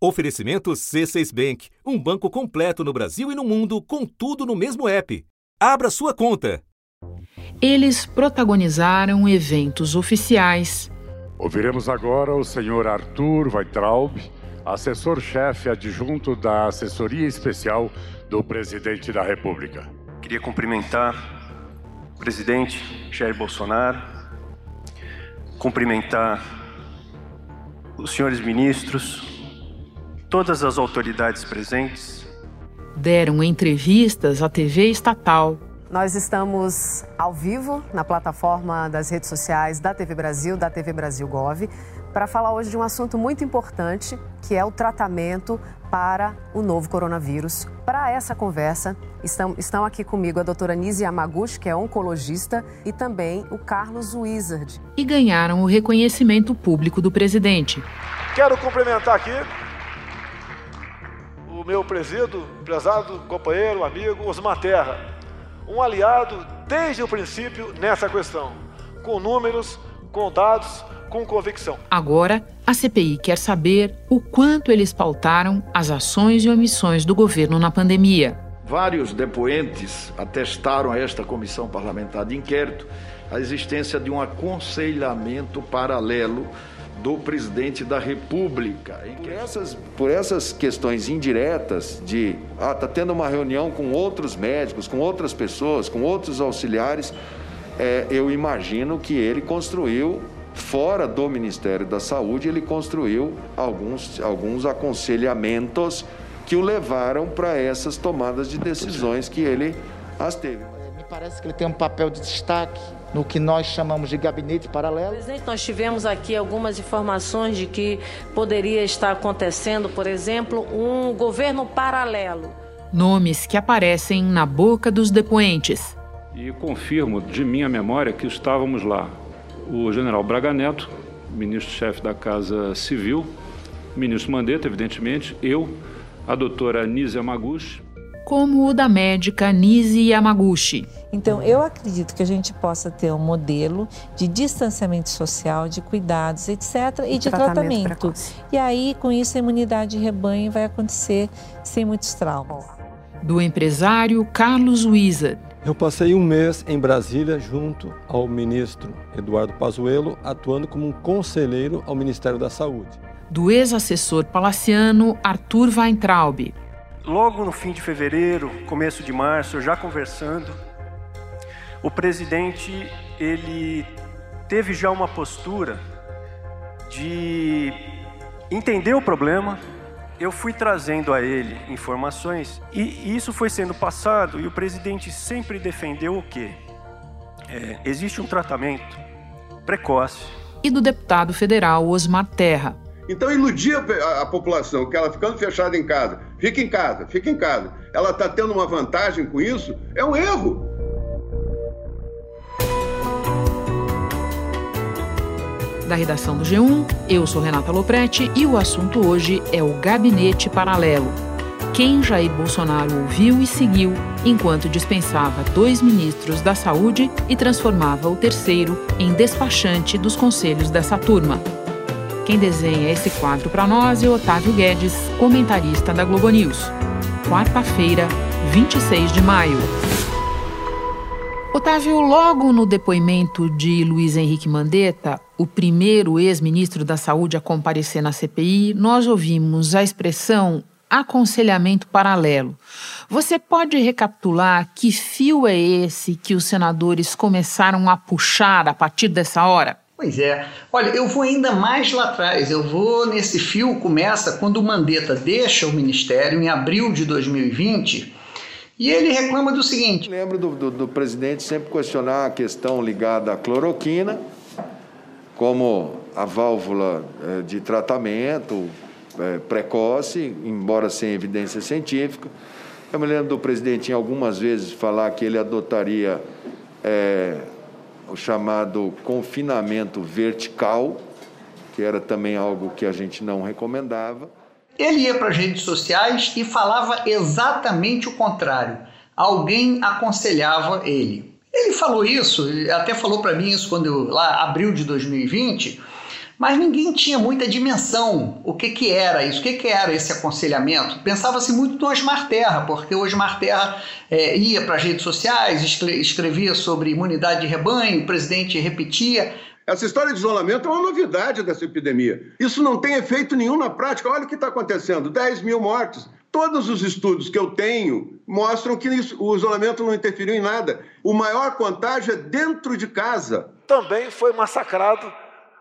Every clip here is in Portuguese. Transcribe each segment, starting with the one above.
Oferecimento C6 Bank, um banco completo no Brasil e no mundo, com tudo no mesmo app. Abra sua conta. Eles protagonizaram eventos oficiais. Ouviremos agora o senhor Arthur Weintraub, assessor-chefe adjunto da Assessoria Especial do Presidente da República. Queria cumprimentar o presidente Jair Bolsonaro, cumprimentar os senhores ministros, todas as autoridades presentes. Deram entrevistas à TV estatal. Nós estamos ao vivo na plataforma das redes sociais da TV Brasil, da TV Brasil Gov, para falar hoje de um assunto muito importante, que é o tratamento para o novo coronavírus. Para essa conversa, estão, estão aqui comigo a doutora Nise Yamaguchi, que é oncologista, e também o Carlos Wizard. E ganharam o reconhecimento público do presidente. Quero cumprimentar aqui meu presido, prezado companheiro, amigo Osmar Terra, um aliado desde o princípio nessa questão, com números, com dados, com convicção. Agora, a CPI quer saber o quanto eles pautaram as ações e omissões do governo na pandemia. Vários depoentes atestaram a esta comissão parlamentar de inquérito a existência de um aconselhamento paralelo do presidente da República. Por essas, por essas questões indiretas de ah, tá tendo uma reunião com outros médicos, com outras pessoas, com outros auxiliares, é, eu imagino que ele construiu fora do Ministério da Saúde, ele construiu alguns, alguns aconselhamentos que o levaram para essas tomadas de decisões que ele as teve. Me parece que ele tem um papel de destaque no que nós chamamos de gabinete paralelo. Presidente, nós tivemos aqui algumas informações de que poderia estar acontecendo, por exemplo, um governo paralelo. Nomes que aparecem na boca dos depoentes. E confirmo de minha memória que estávamos lá o general Braga Neto, ministro-chefe da Casa Civil, ministro Mandetta, evidentemente, eu, a doutora Nise Yamaguchi. Como o da médica Nise Yamaguchi. Então, eu acredito que a gente possa ter um modelo de distanciamento social, de cuidados, etc., e de tratamento. tratamento. E aí, com isso, a imunidade de rebanho vai acontecer sem muitos traumas. Do empresário Carlos Wizard. Eu passei um mês em Brasília junto ao ministro Eduardo Pazuello, atuando como um conselheiro ao Ministério da Saúde. Do ex-assessor palaciano Arthur Weintraub. Logo no fim de fevereiro, começo de março, já conversando, o presidente ele teve já uma postura de entender o problema, eu fui trazendo a ele informações e isso foi sendo passado e o presidente sempre defendeu o quê? É, existe um tratamento precoce. E do deputado federal Osmar Terra. Então iludir a, a, população que ela ficando fechada em casa, fica em casa, fica em casa, ela está tendo uma vantagem com isso, é um erro. da redação do G1. Eu sou Renata Loprete e o assunto hoje é o Gabinete Paralelo. Quem Jair Bolsonaro ouviu e seguiu enquanto dispensava dois ministros da Saúde e transformava o terceiro em despachante dos conselhos dessa turma. Quem desenha esse quadro para nós é Otávio Guedes, comentarista da Globo News. Quarta-feira, 26 de maio. Otávio, logo no depoimento de Luiz Henrique Mandetta, o primeiro ex-ministro da Saúde a comparecer na CPI, nós ouvimos a expressão aconselhamento paralelo. Você pode recapitular que fio é esse que os senadores começaram a puxar a partir dessa hora? Pois é. Olha, eu vou ainda mais lá atrás. Eu vou nesse fio começa quando o Mandetta deixa o ministério em abril de 2020 e ele reclama do seguinte: lembro do, do, do presidente sempre questionar a questão ligada à cloroquina como a válvula eh, de tratamento eh, precoce, embora sem evidência científica. Eu me lembro do presidente em algumas vezes falar que ele adotaria é, o chamado confinamento vertical, que era também algo que a gente não recomendava. Ele ia para as redes sociais e falava exatamente o contrário. Alguém aconselhava ele. Ele falou isso, até falou para mim isso quando eu, lá abril de 2020, mas ninguém tinha muita dimensão o que, que era isso, o que, que era esse aconselhamento. Pensava-se muito no Osmar Terra, porque o Osmar Terra é, ia para as redes sociais, escrevia sobre imunidade de rebanho, o presidente repetia. Essa história de isolamento é uma novidade dessa epidemia. Isso não tem efeito nenhum na prática. Olha o que está acontecendo: 10 mil mortes. Todos os estudos que eu tenho mostram que isso, o isolamento não interferiu em nada. O maior contágio é dentro de casa. Também foi massacrado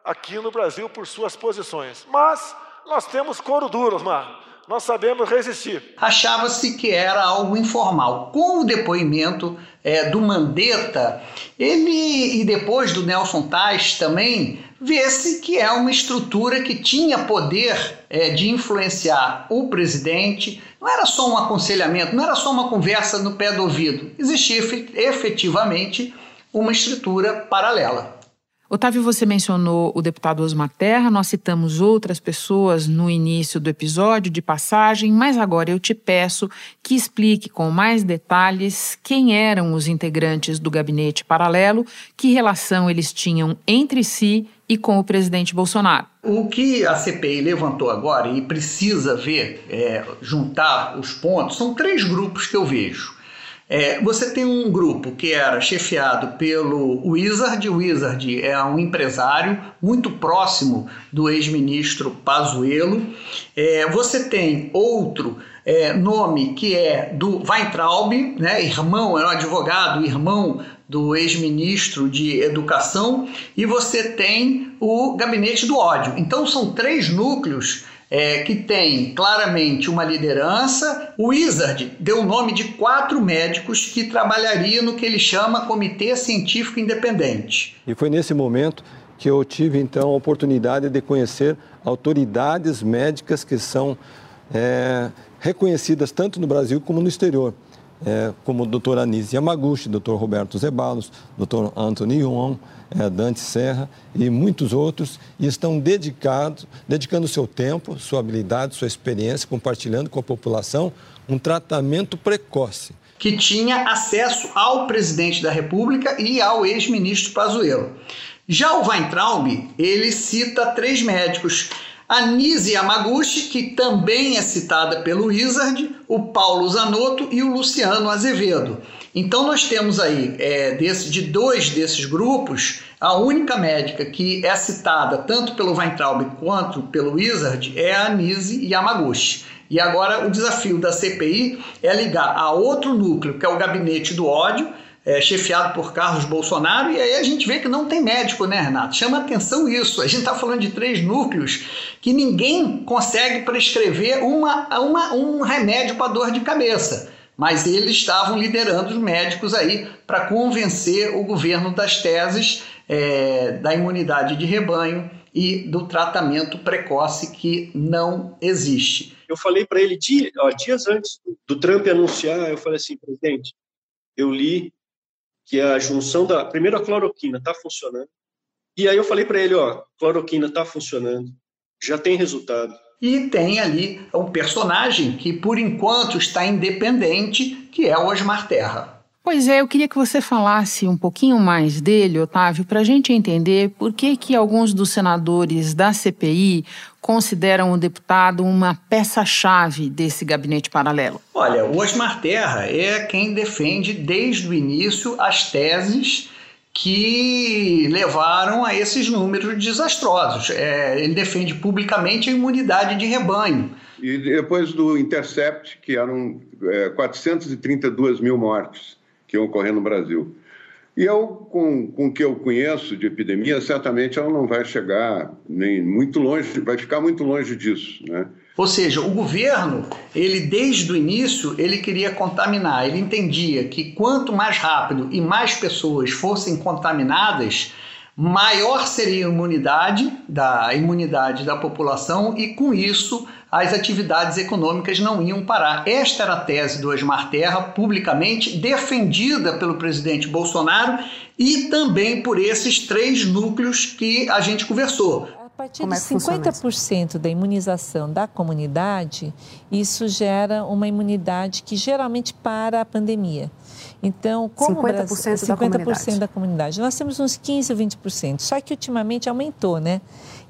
aqui no Brasil por suas posições. Mas nós temos couro duro, Osmar. Nós sabemos resistir. Achava-se que era algo informal. Com o depoimento é, do Mandetta, ele e depois do Nelson Tais também, vê-se que é uma estrutura que tinha poder é, de influenciar o presidente. Não era só um aconselhamento, não era só uma conversa no pé do ouvido. Existia efetivamente uma estrutura paralela. Otávio, você mencionou o deputado Osmar Terra, nós citamos outras pessoas no início do episódio de passagem, mas agora eu te peço que explique com mais detalhes quem eram os integrantes do gabinete paralelo, que relação eles tinham entre si e com o presidente Bolsonaro. O que a CPI levantou agora e precisa ver, é, juntar os pontos, são três grupos que eu vejo. É, você tem um grupo que era chefiado pelo Wizard. O Wizard é um empresário muito próximo do ex-ministro Pazuello. É, você tem outro é, nome que é do Weintraub, né, irmão, é um advogado, irmão do ex-ministro de Educação. E você tem o Gabinete do Ódio. Então são três núcleos é, que tem claramente uma liderança. O Wizard deu o nome de quatro médicos que trabalhariam no que ele chama Comitê Científico Independente. E foi nesse momento que eu tive então a oportunidade de conhecer autoridades médicas que são é, reconhecidas tanto no Brasil como no exterior. É, como o doutor Anise Yamaguchi, doutor Roberto Zebalos, doutor Anthony Yuon, é, Dante Serra e muitos outros, e estão dedicados, dedicando seu tempo, sua habilidade, sua experiência, compartilhando com a população um tratamento precoce. Que tinha acesso ao presidente da República e ao ex-ministro Pazuello. Já o Weintraub, ele cita três médicos a Nise Yamaguchi, que também é citada pelo Wizard, o Paulo Zanotto e o Luciano Azevedo. Então nós temos aí, é, desse, de dois desses grupos, a única médica que é citada tanto pelo Weintraub quanto pelo Wizard é a Nise Yamaguchi. E agora o desafio da CPI é ligar a outro núcleo, que é o gabinete do ódio, é, chefiado por Carlos Bolsonaro, e aí a gente vê que não tem médico, né, Renato? Chama atenção isso. A gente está falando de três núcleos que ninguém consegue prescrever uma, uma um remédio para dor de cabeça mas eles estavam liderando os médicos aí para convencer o governo das teses é, da imunidade de rebanho e do tratamento precoce que não existe. Eu falei para ele dia, ó, dias antes do Trump anunciar, eu falei assim, presidente, eu li que a junção da primeiro a cloroquina está funcionando e aí eu falei para ele, ó, cloroquina está funcionando, já tem resultado e tem ali um personagem que, por enquanto, está independente, que é o Osmar Terra. Pois é, eu queria que você falasse um pouquinho mais dele, Otávio, para a gente entender por que, que alguns dos senadores da CPI consideram o deputado uma peça-chave desse gabinete paralelo. Olha, o Osmar Terra é quem defende desde o início as teses que levaram a esses números desastrosos. É, ele defende publicamente a imunidade de rebanho. E depois do Intercept, que eram é, 432 mil mortes que iam ocorrer no Brasil. E eu, com, com o que eu conheço de epidemia, certamente ela não vai chegar nem muito longe, vai ficar muito longe disso, né? Ou seja, o governo, ele desde o início, ele queria contaminar, ele entendia que quanto mais rápido e mais pessoas fossem contaminadas, maior seria a imunidade da imunidade da população e com isso as atividades econômicas não iam parar. Esta era a tese do Osmar Terra, publicamente defendida pelo presidente Bolsonaro e também por esses três núcleos que a gente conversou partir Como de é 50% da imunização da comunidade, isso gera uma imunidade que geralmente para a pandemia. Então, como 50%, Brasil, 50 da, comunidade. da comunidade. Nós temos uns 15, 20%, só que ultimamente aumentou, né?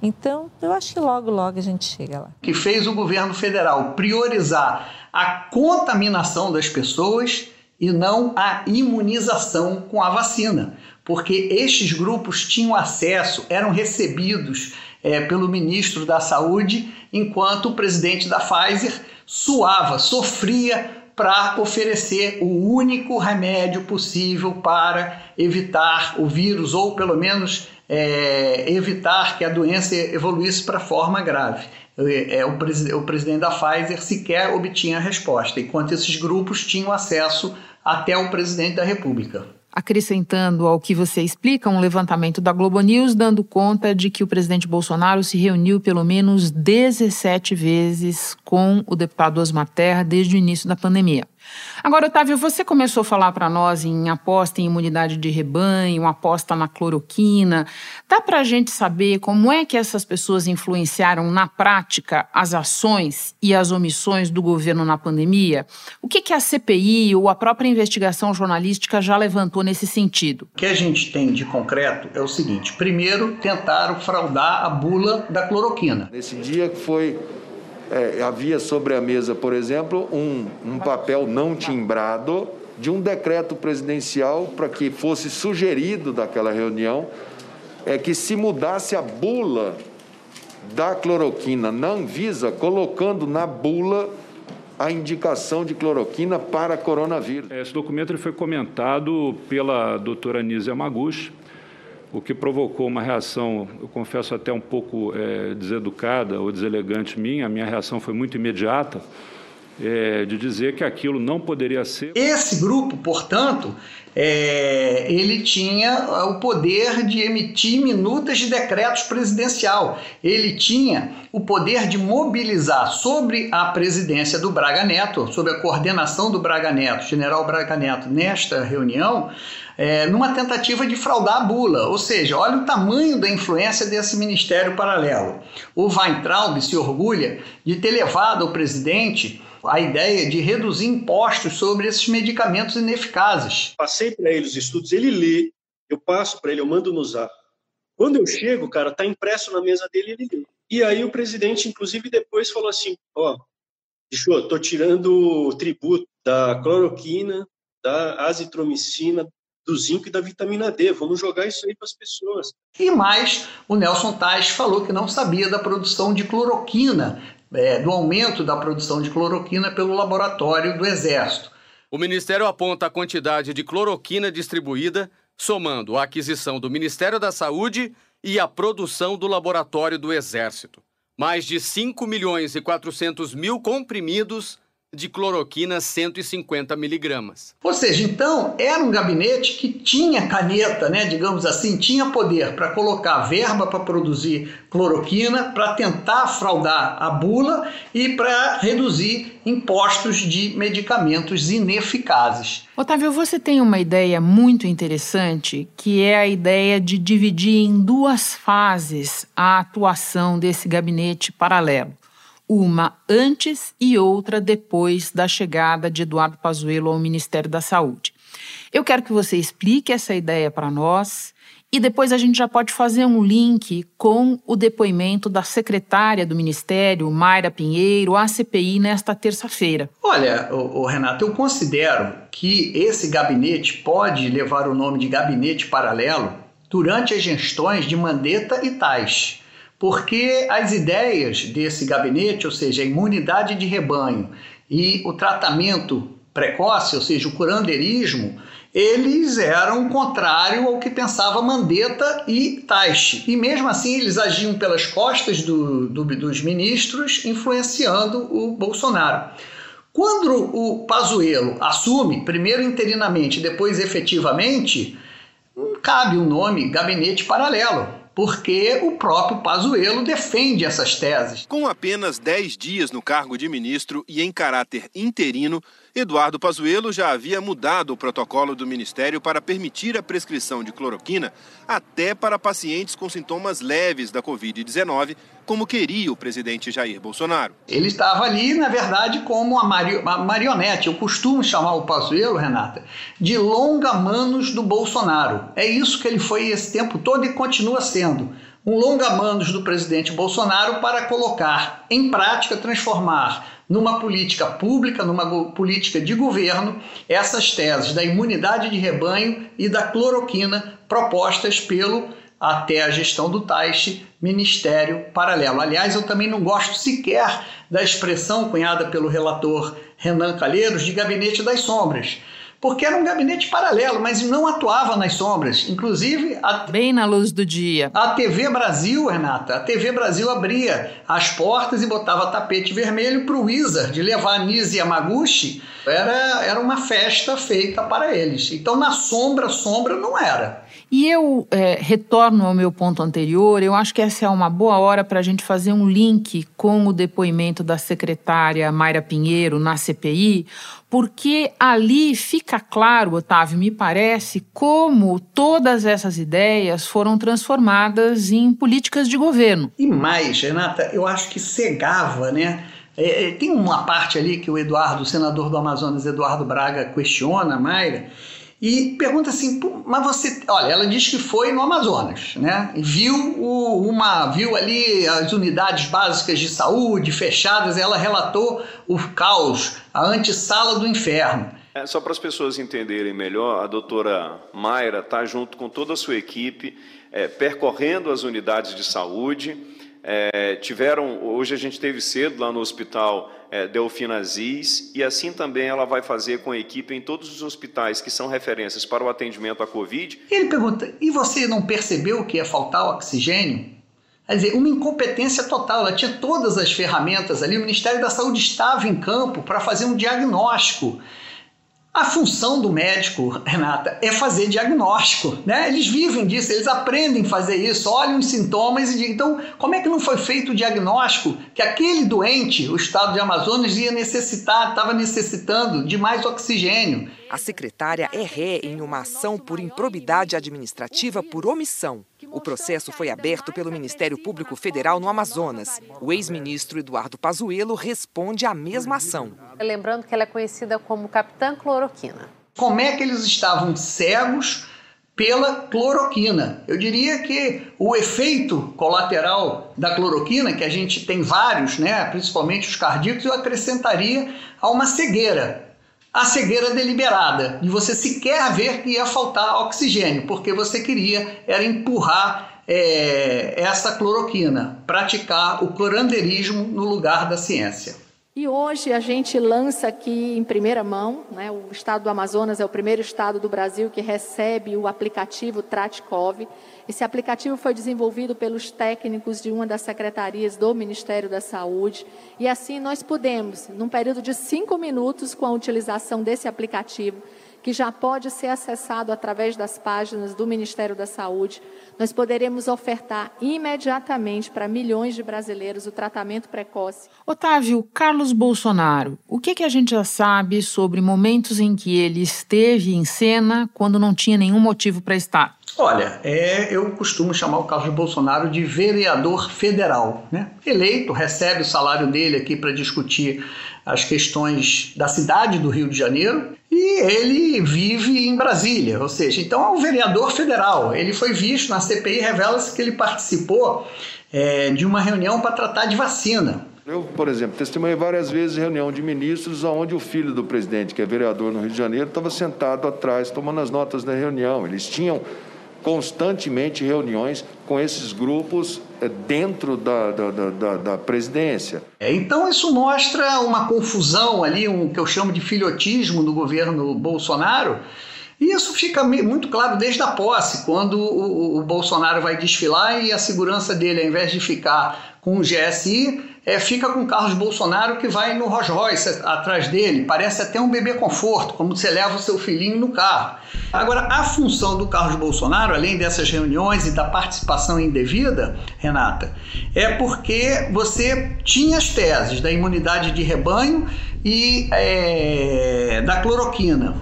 Então, eu acho que logo, logo a gente chega lá. Que fez o governo federal priorizar a contaminação das pessoas e não a imunização com a vacina, porque estes grupos tinham acesso, eram recebidos é, pelo ministro da Saúde, enquanto o presidente da Pfizer suava, sofria para oferecer o único remédio possível para evitar o vírus, ou pelo menos é, evitar que a doença evoluísse para forma grave. É, o, o presidente da Pfizer sequer obtinha a resposta, enquanto esses grupos tinham acesso até o presidente da República acrescentando ao que você explica, um levantamento da Globo News dando conta de que o presidente Bolsonaro se reuniu pelo menos 17 vezes com o deputado Osmar Terra desde o início da pandemia. Agora, Otávio, você começou a falar para nós em aposta em imunidade de rebanho, aposta na cloroquina. Dá para a gente saber como é que essas pessoas influenciaram na prática as ações e as omissões do governo na pandemia? O que, que a CPI ou a própria investigação jornalística já levantou nesse sentido? O que a gente tem de concreto é o seguinte: primeiro, tentaram fraudar a bula da cloroquina. Nesse dia que foi é, havia sobre a mesa, por exemplo, um, um papel não timbrado de um decreto presidencial para que fosse sugerido daquela reunião é que se mudasse a bula da cloroquina na Anvisa, colocando na bula a indicação de cloroquina para coronavírus. Esse documento foi comentado pela doutora Nízia Maguchi, o que provocou uma reação, eu confesso até um pouco é, deseducada ou deselegante minha, a minha reação foi muito imediata, é, de dizer que aquilo não poderia ser. Esse grupo, portanto, é, ele tinha o poder de emitir minutas de decretos presidencial. Ele tinha o poder de mobilizar sobre a presidência do Braga Neto, sobre a coordenação do Braga Neto, general Braga Neto, nesta reunião, é, numa tentativa de fraudar a bula. Ou seja, olha o tamanho da influência desse ministério paralelo. O Weintraub se orgulha de ter levado ao presidente a ideia de reduzir impostos sobre esses medicamentos ineficazes. Passei para ele os estudos, ele lê, eu passo para ele, eu mando no zap. Quando eu chego, cara, tá impresso na mesa dele, ele lê. E aí o presidente, inclusive, depois falou assim, ó, bicho, tô tirando o tributo da cloroquina, da azitromicina, do zinco e da vitamina D. Vamos jogar isso aí para as pessoas. E mais, o Nelson Tais falou que não sabia da produção de cloroquina, é, do aumento da produção de cloroquina pelo laboratório do Exército. O Ministério aponta a quantidade de cloroquina distribuída, somando a aquisição do Ministério da Saúde e a produção do laboratório do Exército. Mais de 5 milhões e 400 mil comprimidos de cloroquina 150 miligramas. Ou seja, então era um gabinete que tinha caneta, né, digamos assim, tinha poder para colocar verba para produzir cloroquina, para tentar fraudar a bula e para reduzir impostos de medicamentos ineficazes. Otávio, você tem uma ideia muito interessante, que é a ideia de dividir em duas fases a atuação desse gabinete paralelo uma antes e outra depois da chegada de Eduardo Pazuello ao Ministério da Saúde. Eu quero que você explique essa ideia para nós e depois a gente já pode fazer um link com o depoimento da secretária do Ministério, Mayra Pinheiro, à CPI, nesta terça-feira. Olha, o, Renato, eu considero que esse gabinete pode levar o nome de gabinete paralelo durante as gestões de Mandetta e Tais porque as ideias desse gabinete, ou seja, a imunidade de rebanho e o tratamento precoce, ou seja, o curandeirismo, eles eram contrário ao que pensava Mandetta e Taishi. E mesmo assim eles agiam pelas costas do, do, dos ministros, influenciando o Bolsonaro. Quando o Pazuello assume, primeiro interinamente, depois efetivamente, cabe o nome gabinete paralelo porque o próprio Pazuello defende essas teses. Com apenas 10 dias no cargo de ministro e em caráter interino, Eduardo Pazuello já havia mudado o protocolo do ministério para permitir a prescrição de cloroquina até para pacientes com sintomas leves da Covid-19, como queria o presidente Jair Bolsonaro. Ele estava ali, na verdade, como uma, mari uma marionete. Eu costumo chamar o Pazuello, Renata, de longa-manos do Bolsonaro. É isso que ele foi esse tempo todo e continua sendo um longa-manos do presidente Bolsonaro para colocar em prática, transformar numa política pública, numa política de governo, essas teses da imunidade de rebanho e da cloroquina propostas pelo até a gestão do Taixe, Ministério Paralelo. Aliás, eu também não gosto sequer da expressão cunhada pelo relator Renan Calheiros de gabinete das sombras porque era um gabinete paralelo, mas não atuava nas sombras. Inclusive. A... Bem na luz do dia. A TV Brasil, Renata, a TV Brasil abria as portas e botava tapete vermelho para o Wizard levar Nise Yamaguchi. Era, era uma festa feita para eles. Então, na sombra, sombra não era. E eu é, retorno ao meu ponto anterior, eu acho que essa é uma boa hora para a gente fazer um link com o depoimento da secretária Mayra Pinheiro na CPI, porque ali fica claro, Otávio, me parece, como todas essas ideias foram transformadas em políticas de governo. E mais, Renata, eu acho que cegava, né? É, é tem uma parte ali que o Eduardo, o senador do Amazonas, Eduardo Braga, questiona, Mayra, e pergunta assim, mas você, olha, ela diz que foi no Amazonas, né? Viu o, uma, viu ali as unidades básicas de saúde fechadas, ela relatou o caos, a antessala do inferno. É, só para as pessoas entenderem melhor, a doutora Mayra está junto com toda a sua equipe, é, percorrendo as unidades de saúde. É, tiveram, hoje a gente teve cedo lá no hospital é, Delfina Aziz, e assim também ela vai fazer com a equipe em todos os hospitais que são referências para o atendimento à Covid. Ele pergunta: e você não percebeu que ia faltar oxigênio? Quer dizer, uma incompetência total. Ela tinha todas as ferramentas ali, o Ministério da Saúde estava em campo para fazer um diagnóstico. A função do médico, Renata, é fazer diagnóstico, né? Eles vivem disso, eles aprendem a fazer isso, olham os sintomas e dizem, então, como é que não foi feito o diagnóstico que aquele doente, o estado de Amazonas, ia necessitar, estava necessitando de mais oxigênio? A secretária é ré em uma ação por improbidade administrativa por omissão. O processo foi aberto pelo Ministério Público Federal no Amazonas. O ex-ministro Eduardo Pazuello responde à mesma ação. Lembrando que ela é conhecida como Capitã Cloroquina. Como é que eles estavam cegos pela cloroquina? Eu diria que o efeito colateral da cloroquina, que a gente tem vários, né, principalmente os cardíacos, eu acrescentaria a uma cegueira a cegueira deliberada, de você sequer ver que ia faltar oxigênio, porque você queria era empurrar é, essa cloroquina, praticar o curandeirismo no lugar da ciência. E hoje a gente lança aqui em primeira mão, né, o estado do Amazonas é o primeiro estado do Brasil que recebe o aplicativo Tratkov, esse aplicativo foi desenvolvido pelos técnicos de uma das secretarias do Ministério da Saúde. E assim nós podemos, num período de cinco minutos, com a utilização desse aplicativo, que já pode ser acessado através das páginas do Ministério da Saúde, nós poderemos ofertar imediatamente para milhões de brasileiros o tratamento precoce. Otávio, Carlos Bolsonaro, o que, que a gente já sabe sobre momentos em que ele esteve em cena quando não tinha nenhum motivo para estar? Olha, é, eu costumo chamar o Carlos Bolsonaro de vereador federal. Né? Eleito, recebe o salário dele aqui para discutir as questões da cidade do Rio de Janeiro e ele vive em Brasília, ou seja, então é um vereador federal. Ele foi visto na CPI, revela-se que ele participou é, de uma reunião para tratar de vacina. Eu, por exemplo, testemunhei várias vezes reunião de ministros onde o filho do presidente, que é vereador no Rio de Janeiro, estava sentado atrás tomando as notas da reunião. Eles tinham constantemente reuniões com esses grupos eh, dentro da, da, da, da presidência. É, então isso mostra uma confusão ali, um que eu chamo de filhotismo no governo Bolsonaro. E isso fica muito claro desde a posse, quando o, o Bolsonaro vai desfilar e a segurança dele, ao invés de ficar com o GSI, é, fica com o Carlos Bolsonaro que vai no Rolls Royce atrás dele, parece até um bebê conforto, como você leva o seu filhinho no carro. Agora, a função do Carlos Bolsonaro, além dessas reuniões e da participação indevida, Renata, é porque você tinha as teses da imunidade de rebanho e é, da cloroquina.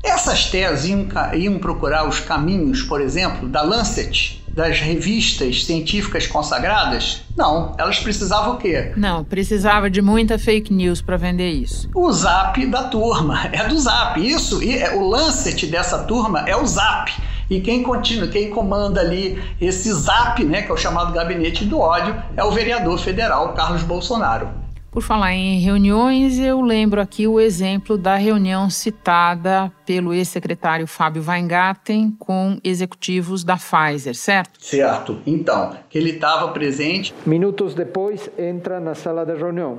Essas teses iam, iam procurar os caminhos, por exemplo, da Lancet, das revistas científicas consagradas? Não, elas precisavam o quê? Não, precisava de muita fake news para vender isso. O Zap da turma, é do Zap. Isso, e é, o Lancet dessa turma é o Zap. E quem continua, quem comanda ali esse Zap, né, que é o chamado gabinete do ódio, é o vereador federal Carlos Bolsonaro. Por falar em reuniões, eu lembro aqui o exemplo da reunião citada pelo ex-secretário Fábio Weingarten com executivos da Pfizer, certo? Certo. Então, que ele estava presente. Minutos depois, entra na sala da reunião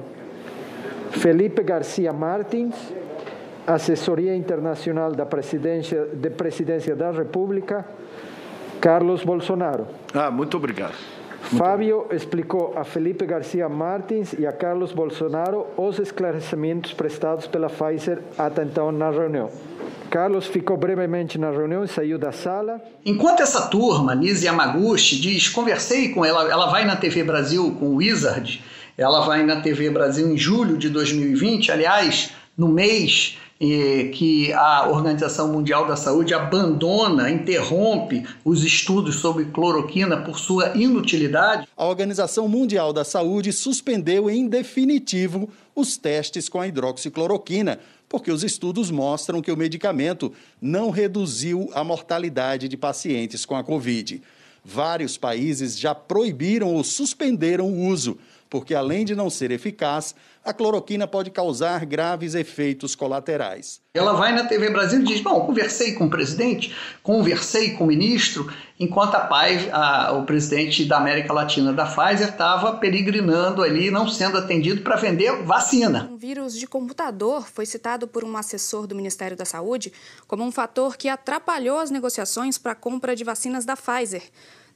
Felipe Garcia Martins, assessoria internacional da presidência, de presidência da República, Carlos Bolsonaro. Ah, muito obrigado. Fábio explicou a Felipe Garcia Martins e a Carlos Bolsonaro os esclarecimentos prestados pela Pfizer até então na reunião. Carlos ficou brevemente na reunião e saiu da sala. Enquanto essa turma, Nise Yamaguchi, diz: conversei com ela, ela vai na TV Brasil com o Wizard, ela vai na TV Brasil em julho de 2020, aliás, no mês que a Organização Mundial da Saúde abandona, interrompe os estudos sobre cloroquina por sua inutilidade. A Organização Mundial da Saúde suspendeu em definitivo os testes com a hidroxicloroquina, porque os estudos mostram que o medicamento não reduziu a mortalidade de pacientes com a Covid. Vários países já proibiram ou suspenderam o uso, porque além de não ser eficaz, a cloroquina pode causar graves efeitos colaterais. Ela vai na TV Brasil e diz: Bom, conversei com o presidente, conversei com o ministro, enquanto a PAI, a, o presidente da América Latina da Pfizer, estava peregrinando ali, não sendo atendido para vender vacina. Um vírus de computador foi citado por um assessor do Ministério da Saúde como um fator que atrapalhou as negociações para a compra de vacinas da Pfizer.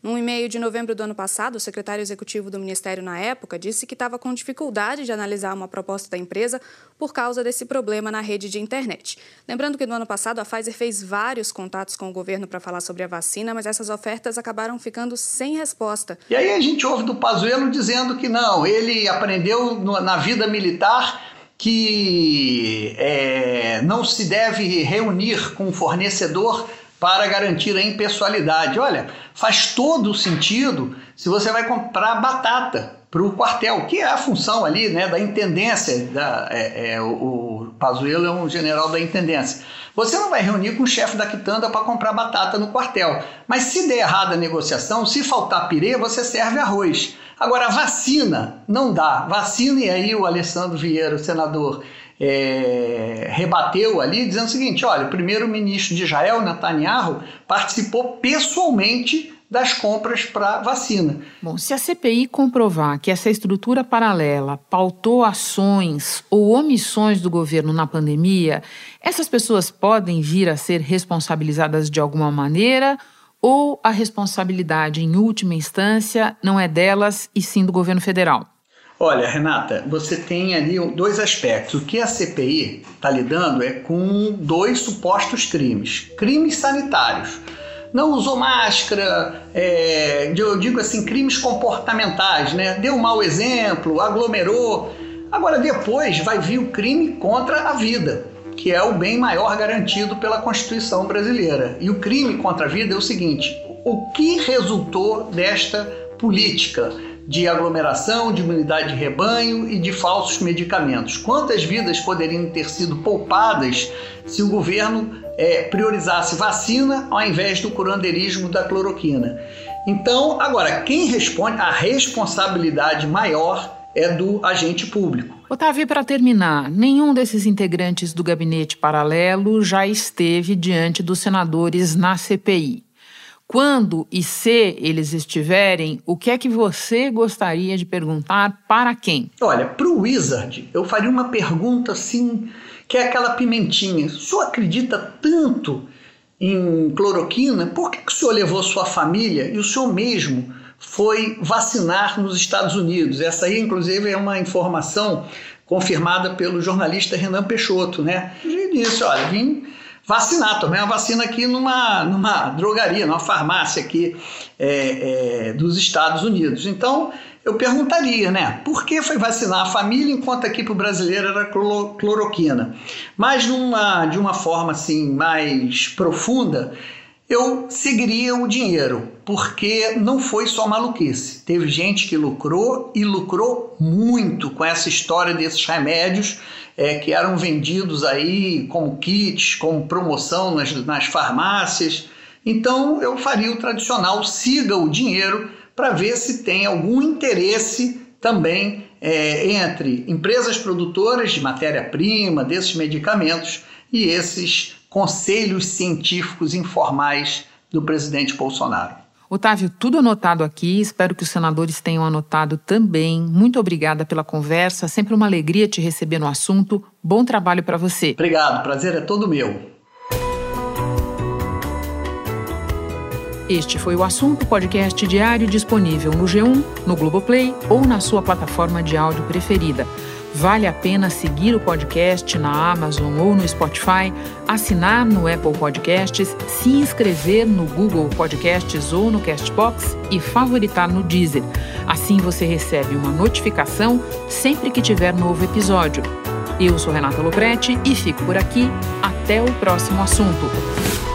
Num e-mail de novembro do ano passado, o secretário executivo do Ministério na época disse que estava com dificuldade de analisar uma proposta da empresa por causa desse problema na rede de internet. Lembrando que no ano passado a Pfizer fez vários contatos com o governo para falar sobre a vacina, mas essas ofertas acabaram ficando sem resposta. E aí a gente ouve do Pazuello dizendo que não, ele aprendeu na vida militar que é, não se deve reunir com o fornecedor para garantir a impessoalidade. Olha, faz todo sentido se você vai comprar batata para o quartel, que é a função ali né, da intendência. Da, é, é, o, o Pazuello é um general da intendência. Você não vai reunir com o chefe da quitanda para comprar batata no quartel. Mas se der errada a negociação, se faltar pirê, você serve arroz. Agora, vacina não dá. Vacina, e aí o Alessandro Vieira, o senador, é, rebateu ali, dizendo o seguinte: olha, o primeiro-ministro de Israel, Netanyahu, participou pessoalmente das compras para vacina. Bom, se a CPI comprovar que essa estrutura paralela pautou ações ou omissões do governo na pandemia, essas pessoas podem vir a ser responsabilizadas de alguma maneira ou a responsabilidade, em última instância, não é delas e sim do governo federal? Olha, Renata, você tem ali dois aspectos. O que a CPI está lidando é com dois supostos crimes: crimes sanitários. Não usou máscara, é, eu digo assim, crimes comportamentais, né? Deu um mau exemplo, aglomerou. Agora, depois vai vir o crime contra a vida, que é o bem maior garantido pela Constituição brasileira. E o crime contra a vida é o seguinte: o que resultou desta política? De aglomeração, de imunidade de rebanho e de falsos medicamentos. Quantas vidas poderiam ter sido poupadas se o governo é, priorizasse vacina ao invés do curandeirismo da cloroquina? Então, agora, quem responde, a responsabilidade maior é do agente público. Otávio, para terminar, nenhum desses integrantes do gabinete paralelo já esteve diante dos senadores na CPI. Quando e se eles estiverem, o que é que você gostaria de perguntar para quem? Olha, para o Wizard, eu faria uma pergunta assim, que é aquela pimentinha. O senhor acredita tanto em cloroquina? Por que, que o senhor levou sua família e o senhor mesmo foi vacinar nos Estados Unidos. Essa aí, inclusive, é uma informação confirmada pelo jornalista Renan Peixoto, né? Ele disse, olha, vim vacinar, tomei uma vacina aqui numa, numa drogaria, numa farmácia aqui é, é, dos Estados Unidos. Então, eu perguntaria, né? Por que foi vacinar a família enquanto aqui para o brasileiro era cloroquina? Mas numa, de uma forma assim mais profunda, eu seguiria o dinheiro, porque não foi só maluquice. Teve gente que lucrou e lucrou muito com essa história desses remédios é, que eram vendidos aí como kits, como promoção nas, nas farmácias. Então eu faria o tradicional, siga o dinheiro para ver se tem algum interesse também é, entre empresas produtoras de matéria-prima desses medicamentos e esses conselhos científicos informais do presidente Bolsonaro. Otávio, tudo anotado aqui, espero que os senadores tenham anotado também. Muito obrigada pela conversa, sempre uma alegria te receber no assunto. Bom trabalho para você. Obrigado, prazer é todo meu. Este foi o assunto podcast diário disponível no G1, no Globoplay ou na sua plataforma de áudio preferida. Vale a pena seguir o podcast na Amazon ou no Spotify, assinar no Apple Podcasts, se inscrever no Google Podcasts ou no Castbox e favoritar no Deezer. Assim você recebe uma notificação sempre que tiver novo episódio. Eu sou Renata Loprete e fico por aqui. Até o próximo assunto.